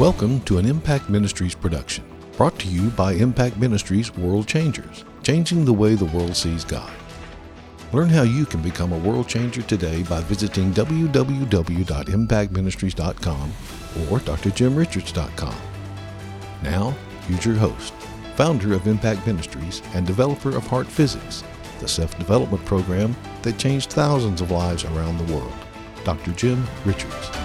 Welcome to an Impact Ministries production, brought to you by Impact Ministries World Changers, changing the way the world sees God. Learn how you can become a world changer today by visiting www.impactministries.com or drjimrichards.com. Now, here's your host, founder of Impact Ministries and developer of Heart Physics, the self development program that changed thousands of lives around the world, Dr. Jim Richards.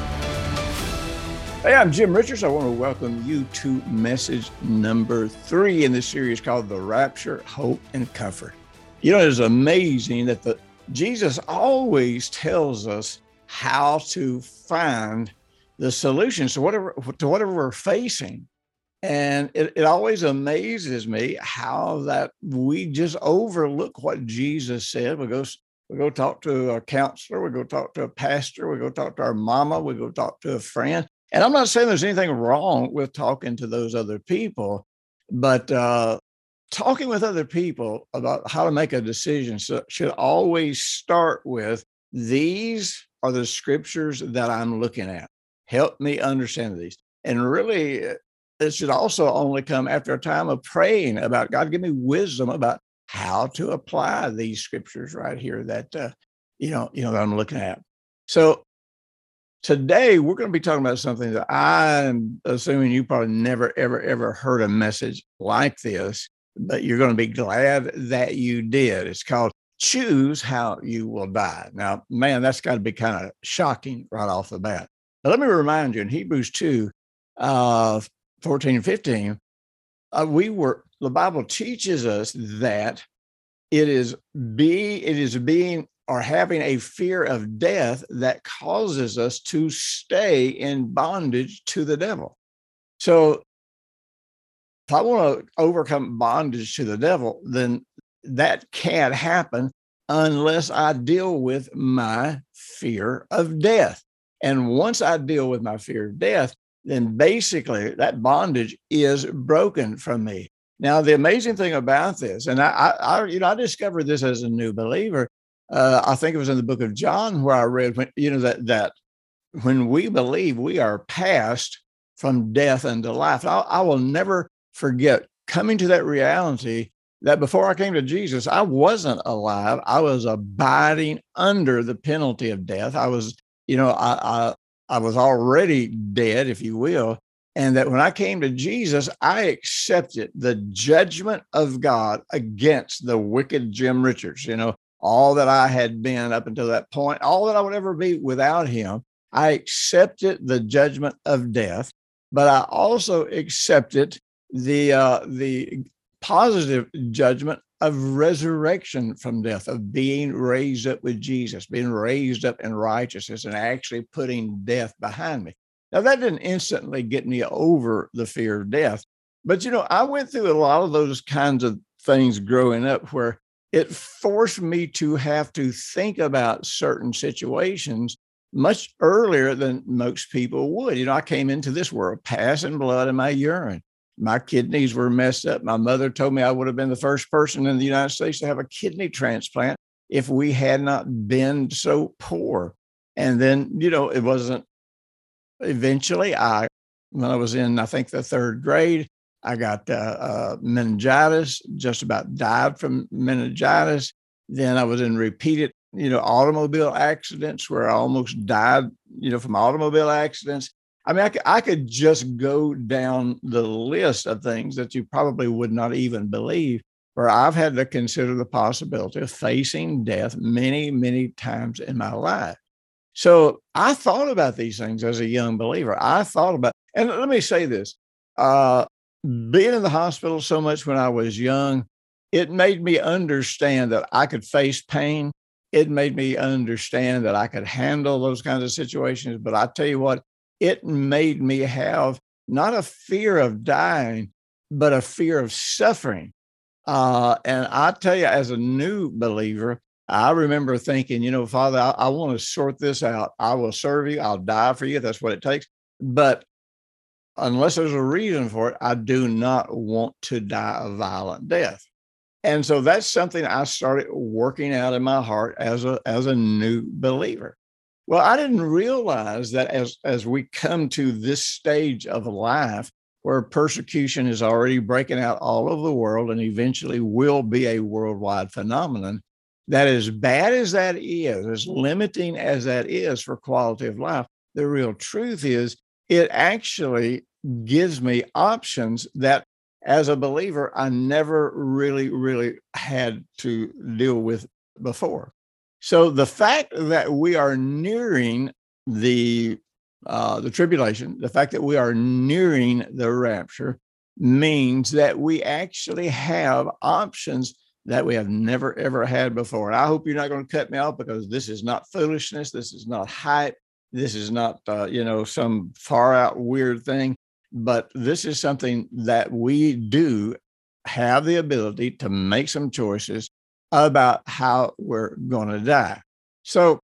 Hey, I'm Jim Richards. I want to welcome you to message number three in this series called The Rapture, Hope, and Comfort. You know, it's amazing that the Jesus always tells us how to find the solution to whatever to whatever we're facing. And it, it always amazes me how that we just overlook what Jesus said. We go we go talk to a counselor, we go talk to a pastor, we go talk to our mama, we go talk to a friend, and I'm not saying there's anything wrong with talking to those other people, but uh, talking with other people about how to make a decision should always start with these are the scriptures that I'm looking at. Help me understand these. And really, uh, it should also only come after a time of praying about God, give me wisdom about how to apply these scriptures right here that uh, you know, you know that I'm looking at. So Today, we're going to be talking about something that I'm assuming you probably never, ever, ever heard a message like this, but you're going to be glad that you did. It's called Choose How You Will Die. Now, man, that's got to be kind of shocking right off the bat. But let me remind you in Hebrews 2 uh, 14 and 15, uh, we were, the Bible teaches us that it is be it is being or having a fear of death that causes us to stay in bondage to the devil. So, if I want to overcome bondage to the devil, then that can't happen unless I deal with my fear of death. And once I deal with my fear of death, then basically that bondage is broken from me. Now, the amazing thing about this, and I, I, you know, I discovered this as a new believer, uh, I think it was in the book of John where I read when you know that that when we believe we are passed from death into life. I, I will never forget coming to that reality that before I came to Jesus, I wasn't alive. I was abiding under the penalty of death. I was, you know, I, I, I was already dead, if you will. And that when I came to Jesus, I accepted the judgment of God against the wicked Jim Richards. You know, all that I had been up until that point, all that I would ever be without him. I accepted the judgment of death, but I also accepted the uh, the positive judgment of resurrection from death, of being raised up with Jesus, being raised up in righteousness, and actually putting death behind me. Now that didn't instantly get me over the fear of death, but you know I went through a lot of those kinds of things growing up where it forced me to have to think about certain situations much earlier than most people would. You know, I came into this world passing blood in my urine. My kidneys were messed up. My mother told me I would have been the first person in the United States to have a kidney transplant if we had not been so poor. And then, you know, it wasn't eventually I, when I was in, I think the third grade, I got uh, uh, meningitis, just about died from meningitis. Then I was in repeated, you know, automobile accidents where I almost died, you know, from automobile accidents. I mean, I could, I could just go down the list of things that you probably would not even believe, where I've had to consider the possibility of facing death many, many times in my life. So I thought about these things as a young believer. I thought about, and let me say this uh, being in the hospital so much when I was young, it made me understand that I could face pain. It made me understand that I could handle those kinds of situations. But I tell you what, it made me have not a fear of dying, but a fear of suffering. Uh, and I tell you, as a new believer, I remember thinking, you know, Father, I, I want to sort this out. I will serve you. I'll die for you. That's what it takes. But unless there's a reason for it, I do not want to die a violent death. And so that's something I started working out in my heart as a as a new believer. Well, I didn't realize that as, as we come to this stage of life where persecution is already breaking out all over the world and eventually will be a worldwide phenomenon, that as bad as that is, as limiting as that is for quality of life, the real truth is it actually gives me options that as a believer I never really, really had to deal with before. So the fact that we are nearing the uh, the tribulation, the fact that we are nearing the rapture means that we actually have options that we have never ever had before. And I hope you're not going to cut me off because this is not foolishness. This is not hype. This is not uh, you know some far out weird thing. But this is something that we do have the ability to make some choices about how we're going to die. So,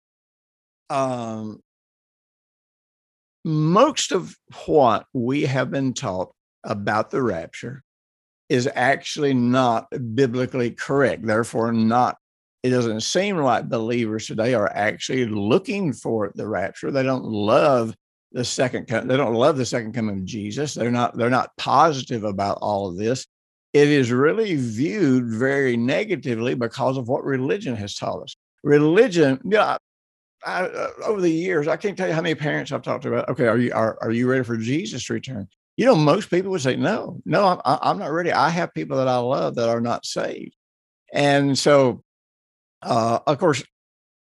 um, most of what we have been taught about the rapture is actually not biblically correct. Therefore, not it doesn't seem like believers today are actually looking for the rapture. They don't love the second they don't love the second coming of Jesus. They're not they're not positive about all of this. It is really viewed very negatively because of what religion has taught us. Religion, yeah, I, uh, over the years, I can't tell you how many parents I've talked about. Okay, are you are, are you ready for Jesus to return? You know, most people would say, no, no, I'm, I'm not ready. I have people that I love that are not saved. And so, uh, of course,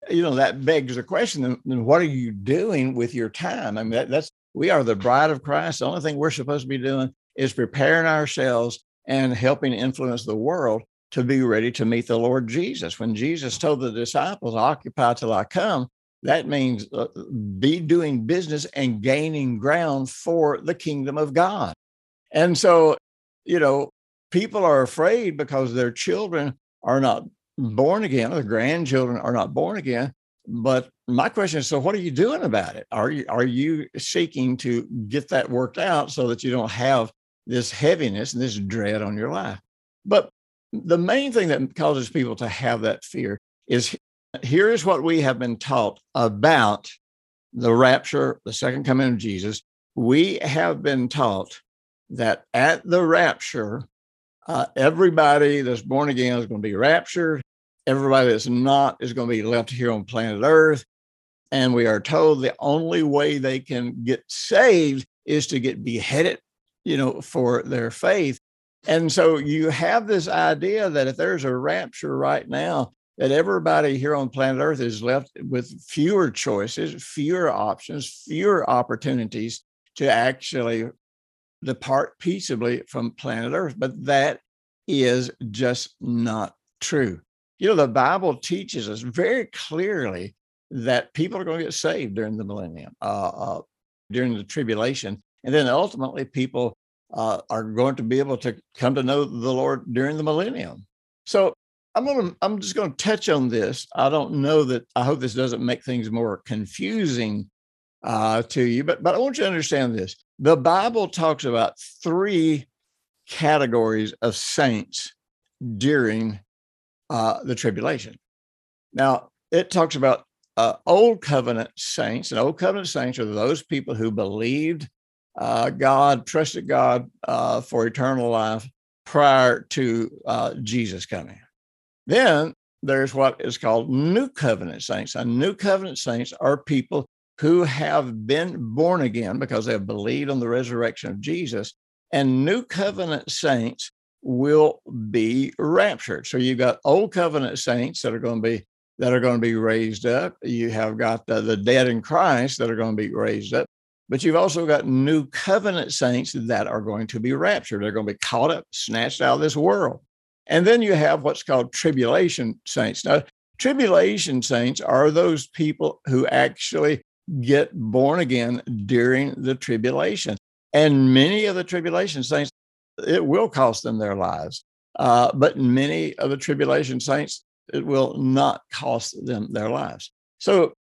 you know, that begs the question then, what are you doing with your time? I mean, that, that's we are the bride of Christ. The only thing we're supposed to be doing is preparing ourselves and helping influence the world to be ready to meet the Lord Jesus. When Jesus told the disciples, Occupy till I come, that means uh, be doing business and gaining ground for the kingdom of God. And so, you know, people are afraid because their children are not born again, their grandchildren are not born again. But my question is, so what are you doing about it? Are you are you seeking to get that worked out so that you don't have this heaviness and this dread on your life? But the main thing that causes people to have that fear is here is what we have been taught about the rapture, the second coming of Jesus. We have been taught that at the rapture, uh, everybody that's born again is going to be raptured. Everybody that's not is going to be left here on planet Earth. And we are told the only way they can get saved is to get beheaded, you know, for their faith. And so you have this idea that if there's a rapture right now, that everybody here on planet Earth is left with fewer choices, fewer options, fewer opportunities to actually depart peaceably from planet Earth. But that is just not true. You know, the Bible teaches us very clearly that people are going to get saved during the millennium, uh, uh, during the tribulation. And then ultimately, people uh, are going to be able to come to know the Lord during the millennium. So I'm gonna I'm just gonna touch on this. I don't know that I hope this doesn't make things more confusing uh, to you, but but I want you to understand this. The Bible talks about three categories of saints during uh, the tribulation. Now it talks about uh, old covenant saints, and old covenant saints are those people who believed uh, God, trusted God uh, for eternal life prior to uh, Jesus coming. Then there's what is called New Covenant saints. And New Covenant saints are people who have been born again because they have believed on the resurrection of Jesus. And New Covenant saints will be raptured. So you've got Old Covenant saints that are going to be that are going to be raised up. You have got the, the dead in Christ that are going to be raised up. But you've also got new covenant saints that are going to be raptured. They're going to be caught up, snatched out of this world. And then you have what's called tribulation saints. Now, tribulation saints are those people who actually get born again during the tribulation. And many of the tribulation saints, it will cost them their lives. Uh, but many of the tribulation saints, it will not cost them their lives. So,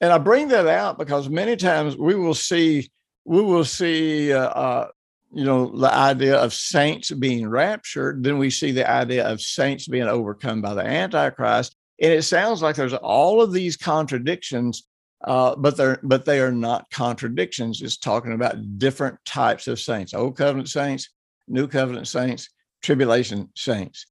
and I bring that out because many times we will see, we will see uh, uh, you know, the idea of saints being raptured, then we see the idea of saints being overcome by the Antichrist. And it sounds like there's all of these contradictions uh, but they're but they are not contradictions. It's talking about different types of saints: old covenant saints, new covenant saints, tribulation saints.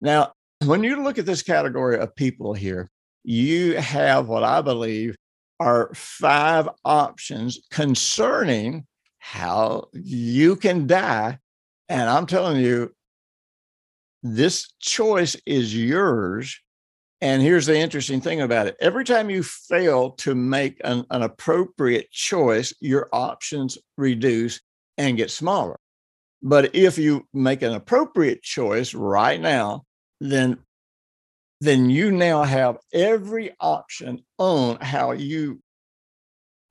Now, when you look at this category of people here, you have what I believe are five options concerning how you can die. And I'm telling you, this choice is yours. And here's the interesting thing about it every time you fail to make an, an appropriate choice, your options reduce and get smaller. But if you make an appropriate choice right now, then then you now have every option on how you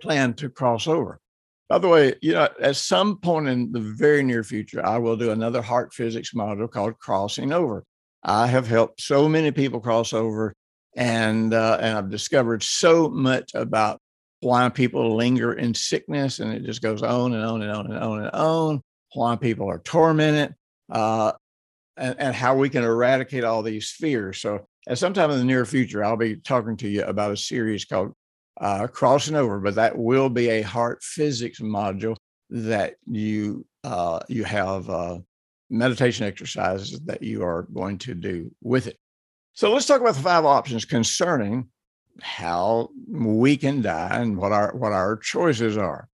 plan to cross over. By the way, you know, at some point in the very near future, I will do another heart physics module called Crossing Over. I have helped so many people cross over, and uh, and I've discovered so much about why people linger in sickness, and it just goes on and on and on and on and on. Why people are tormented, uh, and, and how we can eradicate all these fears. So, at some time in the near future, I'll be talking to you about a series called uh, crossing over, but that will be a heart physics module that you uh, you have uh, meditation exercises that you are going to do with it. So let's talk about the five options concerning how we can die and what our what our choices are.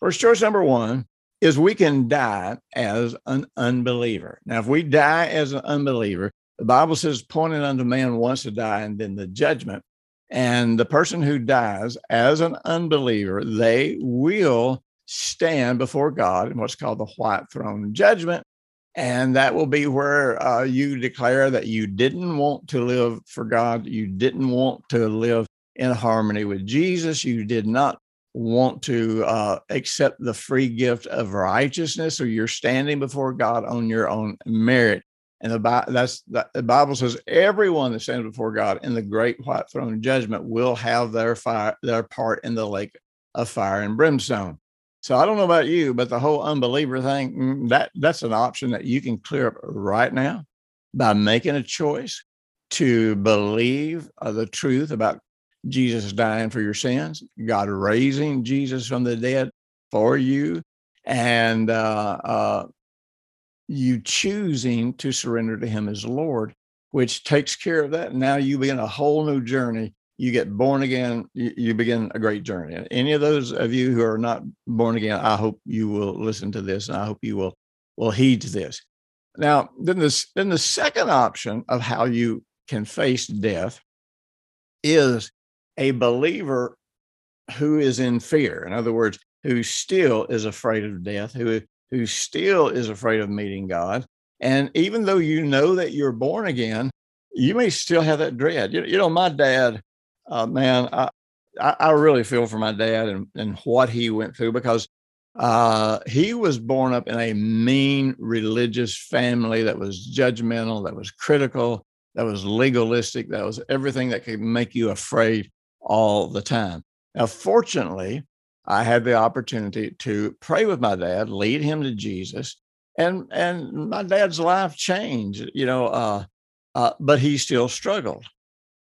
First choice number one is we can die as an unbeliever. Now, if we die as an unbeliever, the Bible says, pointing unto man once to die and then the judgment. And the person who dies as an unbeliever, they will stand before God in what's called the white throne judgment. And that will be where uh, you declare that you didn't want to live for God. You didn't want to live in harmony with Jesus. You did not want to uh, accept the free gift of righteousness, or you're standing before God on your own merit. And the, that's, the Bible says everyone that stands before God in the great white throne judgment will have their fire, their part in the lake of fire and brimstone. So I don't know about you, but the whole unbeliever thing, mm, that that's an option that you can clear up right now by making a choice to believe uh, the truth about Jesus dying for your sins, God raising Jesus from the dead for you, and uh, uh, you choosing to surrender to him as Lord, which takes care of that. Now you begin a whole new journey. You get born again, you, you begin a great journey. And any of those of you who are not born again, I hope you will listen to this and I hope you will will heed to this. Now, then this then the second option of how you can face death is a believer who is in fear. In other words, who still is afraid of death, who who still is afraid of meeting God. And even though you know that you're born again, you may still have that dread. You, you know, my dad, uh, man, I, I really feel for my dad and, and what he went through because uh, he was born up in a mean religious family that was judgmental, that was critical, that was legalistic, that was everything that could make you afraid all the time. Now, fortunately, I had the opportunity to pray with my dad, lead him to Jesus, and and my dad's life changed. You know, uh, uh, but he still struggled.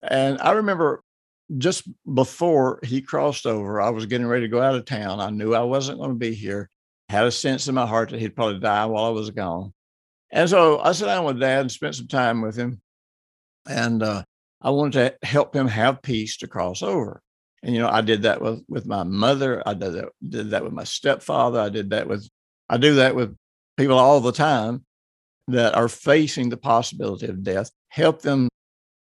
And I remember just before he crossed over, I was getting ready to go out of town. I knew I wasn't going to be here. Had a sense in my heart that he'd probably die while I was gone. And so I sat down with dad and spent some time with him. And uh, I wanted to help him have peace to cross over. And you know, I did that with with my mother. I did that did that with my stepfather. I did that with I do that with people all the time that are facing the possibility of death. Help them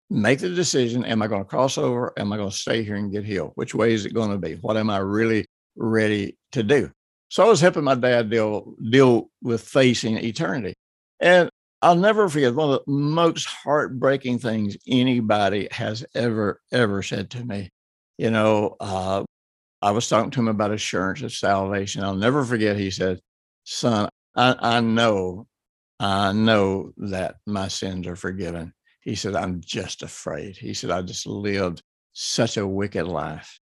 make the decision: Am I going to cross over? Am I going to stay here and get healed? Which way is it going to be? What am I really ready to do? So I was helping my dad deal deal with facing eternity, and I'll never forget one of the most heartbreaking things anybody has ever ever said to me you know, uh, I was talking to him about assurance of salvation. I'll never forget. He said, "Son, I, I know, I know that my sins are forgiven." He said, "I'm just afraid." He said, "I just lived such a wicked life,"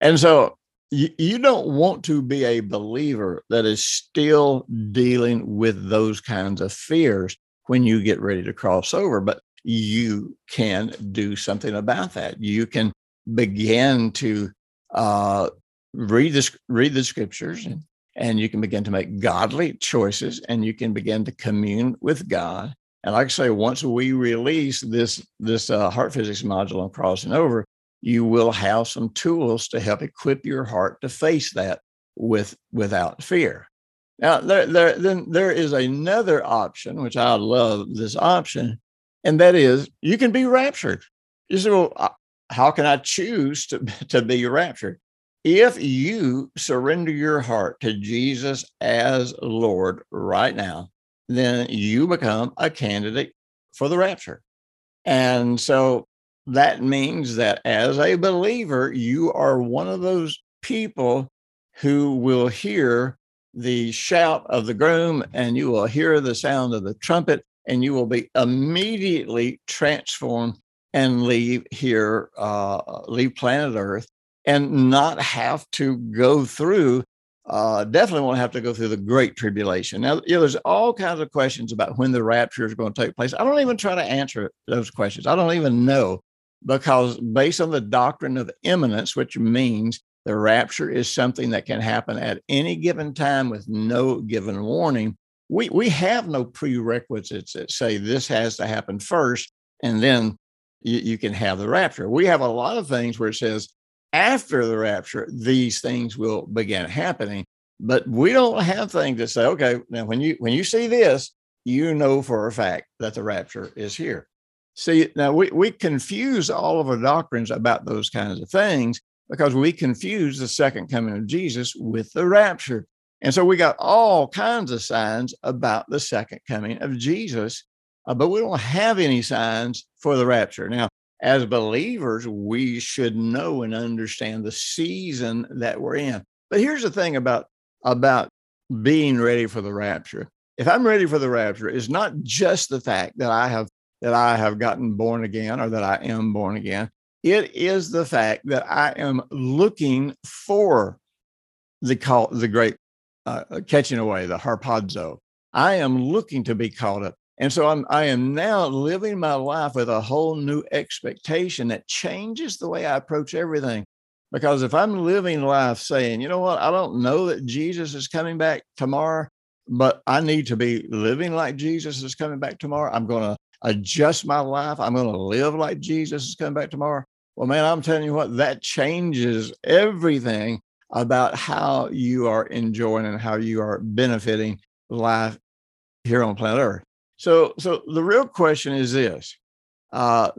and so you, you don't want to be a believer that is still dealing with those kinds of fears when you get ready to cross over. But you can do something about that. You can begin to uh, read this, read the scriptures, and, and you can begin to make godly choices, and you can begin to commune with God. And like I say, once we release this this uh, heart physics module on crossing over, you will have some tools to help equip your heart to face that with without fear. Now, there, there, then there is another option, which I love this option, and that is you can be raptured. You say, well, how can I choose to, to be raptured? If you surrender your heart to Jesus as Lord right now, then you become a candidate for the rapture. And so that means that as a believer, you are one of those people who will hear the shout of the groom and you will hear the sound of the trumpet and you will be immediately transformed and leave here, uh, leave planet Earth and not have to go through uh, definitely won't have to go through the great tribulation. Now, you know, there's all kinds of questions about when the rapture is going to take place. I don't even try to answer those questions. I don't even know because based on the doctrine of imminence, which means the rapture is something that can happen at any given time with no given warning. We, we have no prerequisites that say this has to happen first and then you, you can have the rapture. We have a lot of things where it says after the rapture, these things will begin happening. But we don't have things that say, okay, now when you when you see this, you know for a fact that the rapture is here. See, now we, we confuse all of our doctrines about those kinds of things because we confuse the second coming of Jesus with the rapture. And so we got all kinds of signs about the second coming of Jesus, uh, but we don't have any signs for the rapture. Now, as believers, we should know and understand the season that we're in. But here's the thing about, about being ready for the rapture. If I'm ready for the rapture, it's not just the fact that I have that I have gotten born again or that I am born again. It is the fact that I am looking for the call, the great uh, catching away, the harpazo. I am looking to be caught up. And so I'm, I am now living my life with a whole new expectation that changes the way I approach everything. Because if I'm living life saying, you know what, I don't know that Jesus is coming back tomorrow, but I need to be living like Jesus is coming back tomorrow. I'm going to adjust my life. I'm going to live like Jesus is coming back tomorrow. Well, man, I'm telling you what, that changes everything about how you are enjoying and how you are benefiting life here on planet Earth. So, so the real question is this: uh,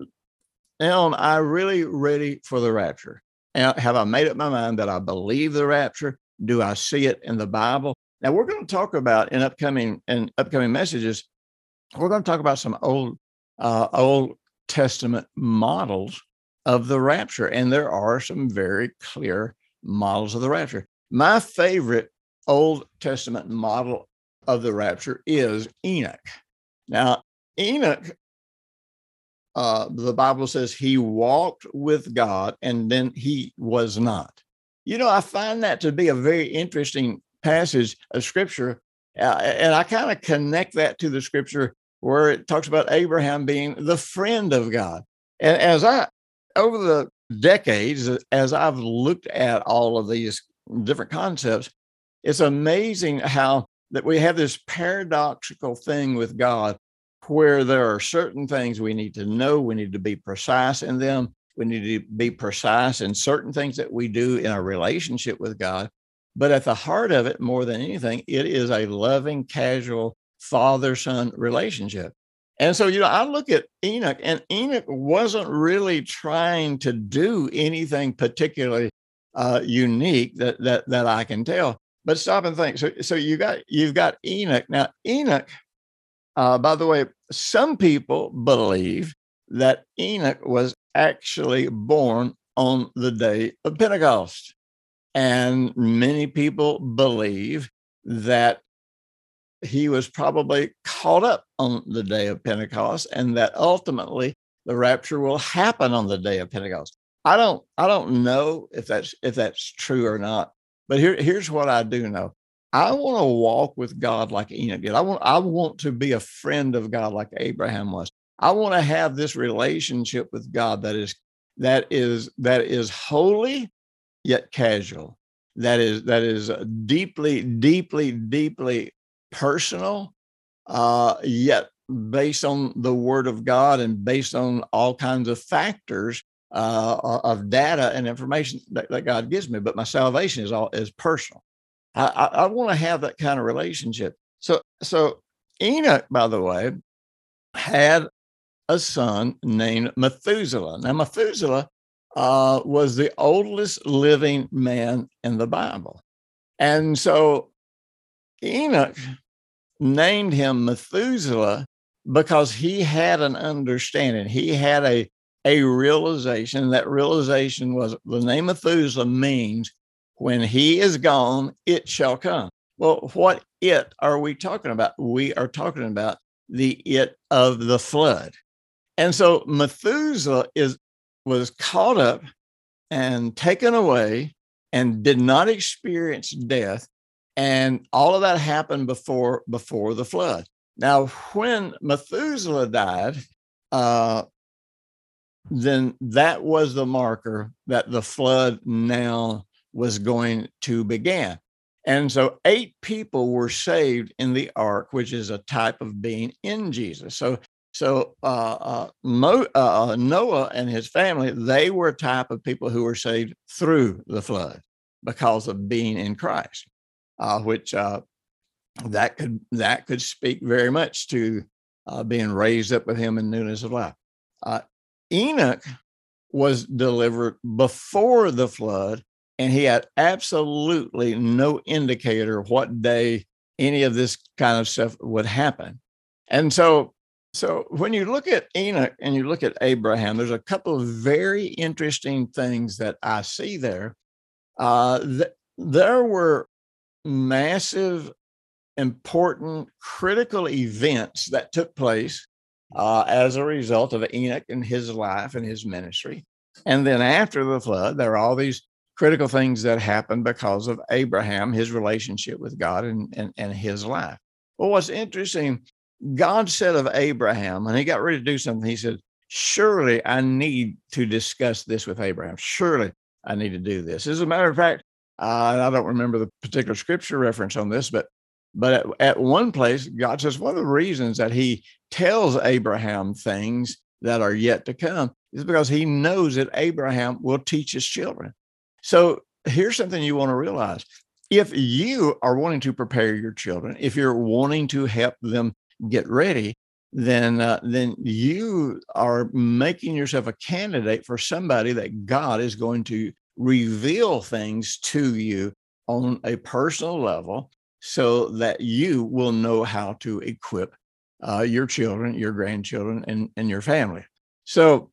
Am I really ready for the rapture? Have I made up my mind that I believe the rapture? Do I see it in the Bible? Now we're going to talk about in upcoming in upcoming messages. We're going to talk about some old uh, Old Testament models of the rapture, and there are some very clear models of the rapture. My favorite Old Testament model of the rapture is Enoch. Now, Enoch, uh, the Bible says he walked with God and then he was not. You know, I find that to be a very interesting passage of scripture. Uh, and I kind of connect that to the scripture where it talks about Abraham being the friend of God. And as I, over the decades, as I've looked at all of these different concepts, it's amazing how that we have this paradoxical thing with God where there are certain things we need to know, we need to be precise in them, we need to be precise in certain things that we do in our relationship with God. But at the heart of it, more than anything, it is a loving, casual father son relationship. And so, you know, I look at Enoch, and Enoch wasn't really trying to do anything particularly uh, unique that that that I can tell. But stop and think. So, so you got you've got Enoch. Now, Enoch, uh, by the way, some people believe that Enoch was actually born on the day of Pentecost, and many people believe that he was probably caught up on the day of Pentecost and that ultimately the rapture will happen on the day of Pentecost. I don't I don't know if that's if that's true or not. But here, here's what I do know. I want to walk with God like Enoch did. I want I want to be a friend of God like Abraham was. I want to have this relationship with God that is that is that is holy yet casual. That is that is deeply, deeply, deeply personal, uh, yet based on the Word of God and based on all kinds of factors uh, of data and information that, that, God gives me. But my salvation is all is personal. I, I, I want to have that kind of relationship. So so Enoch, by the way, had a son named Methuselah. Now Methuselah uh, was the oldest living man in the Bible, and so Enoch named him Methuselah because he had an understanding. He had a a realization. That realization was the name of Methuselah means when he is gone, it shall come. Well, what it are we talking about? We are talking about the it of the flood. And so Methuselah is was caught up and taken away and did not experience death. And all of that happened before before the flood. Now, when Methuselah died, uh, then that was the marker that the flood now was going to begin. And so eight people were saved in the ark, which is a type of being in Jesus. So, so uh, uh, Mo, uh, uh Noah and his family, they were a type of people who were saved through the flood because of being in Christ, uh, which uh, that could that could speak very much to being raised up with him in newness of life. Enoch was delivered before the flood, and he had absolutely no indicator what day any of this kind of stuff would happen. And so, so when you look at Enoch and you look at Abraham, there's a couple of very interesting things that I see there. Uh, th- there were massive important critical events that took place uh, as a result of Enoch and his life and his ministry. And then after the flood, there are all these critical things that happen because of Abraham, his relationship with God and, and, and his life. Well, what's interesting, God said of Abraham, and he got ready to do something, he said, Surely I need to discuss this with Abraham. Surely I need to do this. As a matter of fact, uh, I don't remember the particular scripture reference on this, but but at, at one place, God says one of the reasons that he tells Abraham things that are yet to come is because he knows that Abraham will teach his children. So here's something you want to realize. If you are wanting to prepare your children, if you're wanting to help them get ready, then uh, then you are making yourself a candidate for somebody that God is going to reveal things to you on a personal level so that you will know how to equip uh, your children, your grandchildren, and, and your family. So,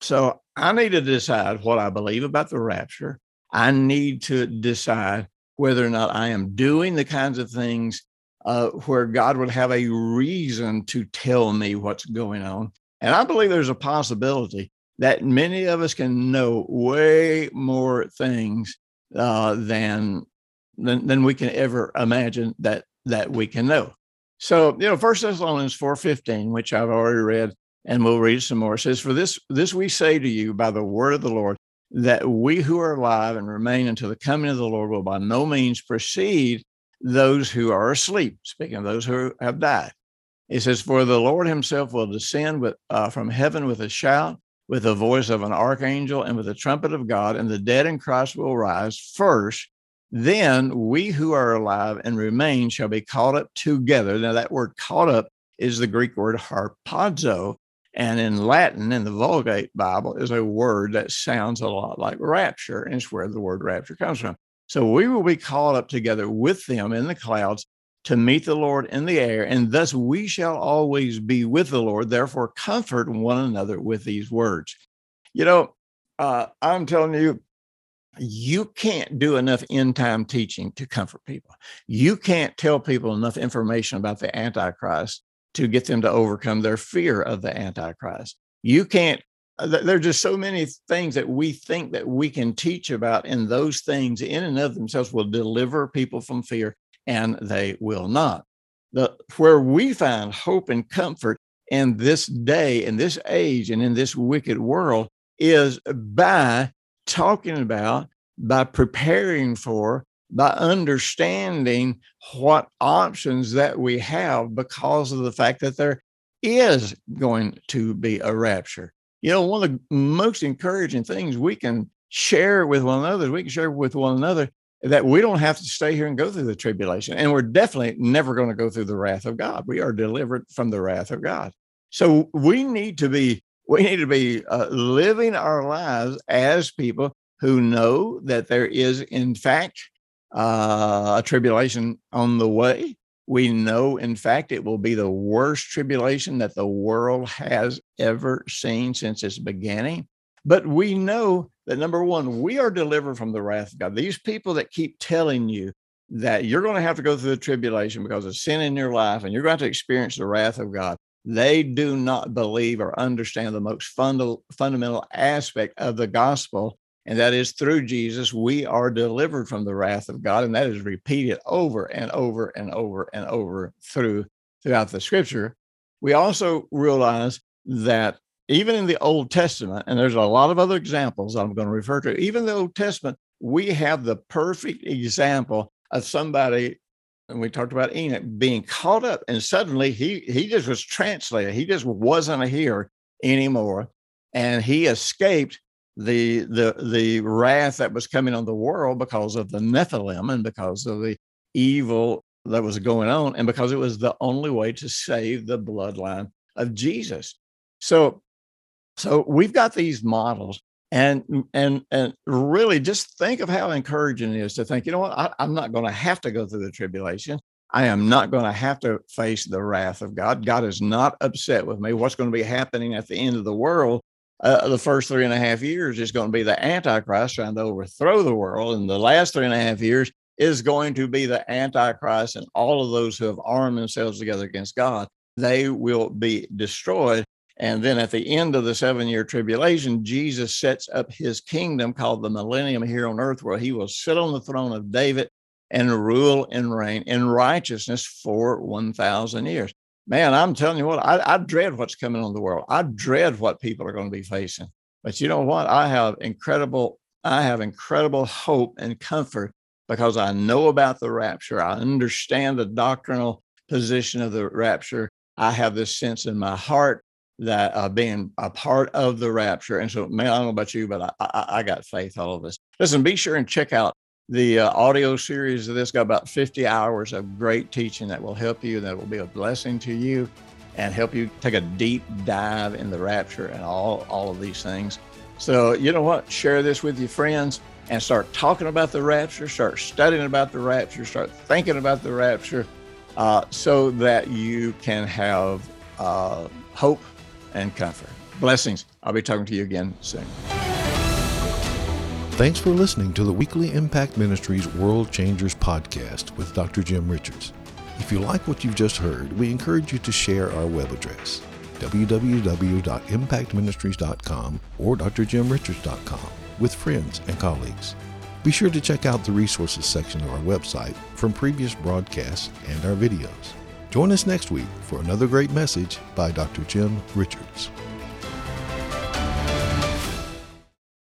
so I need to decide what I believe about the rapture. I need to decide whether or not I am doing the kinds of things uh, where God would have a reason to tell me what's going on. And I believe there's a possibility that many of us can know way more things uh, than than, than we can ever imagine that that we can know. So, you know, First Thessalonians 4:15, which I've already read, and we'll read some more, says, For this, this we say to you by the word of the Lord, that we who are alive and remain until the coming of the Lord will by no means precede those who are asleep, speaking of those who have died. It says, For the Lord himself will descend with, uh, from heaven with a shout, with the voice of an archangel, and with the trumpet of God, and the dead in Christ will rise first. Then we who are alive and remain shall be caught up together. Now, that word caught up is the Greek word harpazo. And in Latin, in the Vulgate Bible, is a word that sounds a lot like rapture, and it's where the word rapture comes from. So we will be caught up together with them in the clouds to meet the Lord in the air, and thus we shall always be with the Lord. Therefore, comfort one another with these words. You know, uh, I'm telling you, you can't do enough end time teaching to comfort people. You can't tell people enough information about the Antichrist to get them to overcome their fear of the Antichrist. You can't, uh, there are just so many things that we think that we can teach about, and those things in and of themselves will deliver people from fear, and they will not. The, where we find hope and comfort in this day, in this age, and in this wicked world is by talking about by preparing for, by understanding what options that we have because of the fact that there is going to be a rapture. You know, one of the most encouraging things we can share with one another, we can share with one another that we don't have to stay here and go through the tribulation. And we're definitely never going to go through the wrath of God. We are delivered from the wrath of God. So we need to be we need to be uh, living our lives as people who know that there is in fact uh, a tribulation on the way. We know, in fact, it will be the worst tribulation that the world has ever seen since its beginning. But we know that number one, we are delivered from the wrath of God. These people that keep telling you that you're going to have to go through the tribulation because of sin in your life and you're going to experience the wrath of God, they do not believe or understand the most funda- fundamental aspect of the gospel. And that is through Jesus, we are delivered from the wrath of God. And that is repeated over and over and over and over through throughout the scripture. We also realize that even in the Old Testament, and there's a lot of other examples I'm going to refer to, even the Old Testament, we have the perfect example of somebody, and we talked about Enoch being caught up, and suddenly he he just was translated. He just wasn't here anymore, and he escaped the the the wrath that was coming on the world because of the Nephilim and because of the evil that was going on, and because it was the only way to save the bloodline of Jesus. So so we've got these models and and and really just think of how encouraging it is to think you know what? I, i'm not going to have to go through the tribulation. I am not going to have to face the wrath of god. God is not upset with me. What's going to be happening at the end of the world uh, the first three and a half years is going to be the antichrist trying to overthrow the world and the last three and a half years is going to be the antichrist and all of those who have armed themselves together against god. They will be destroyed and then at the end of the seven year tribulation, Jesus sets up his kingdom called the millennium here on earth, where he will sit on the throne of David and rule and reign in righteousness for 1,000 years. Man, I'm telling you what, I, I dread what's coming on the world. I dread what people are going to be facing. But you know what? I have incredible, I have incredible hope and comfort because I know about the rapture. I understand the doctrinal position of the rapture. I have this sense in my heart that uh, being a part of the rapture. And so, man, I don't know about you, but I, I, I got faith all of this. Listen, be sure and check out the uh, audio series of this. Got about 50 hours of great teaching that will help you, that will be a blessing to you and help you take a deep dive in the rapture and all, all of these things. So, you know what? Share this with your friends and start talking about the rapture, start studying about the rapture, start thinking about the rapture uh, so that you can have uh, hope and comfort. Blessings. I'll be talking to you again soon. Thanks for listening to the weekly Impact Ministries World Changers podcast with Dr. Jim Richards. If you like what you've just heard, we encourage you to share our web address www.impactministries.com or drjimrichards.com with friends and colleagues. Be sure to check out the resources section of our website from previous broadcasts and our videos. Join us next week for another great message by Dr. Jim Richards.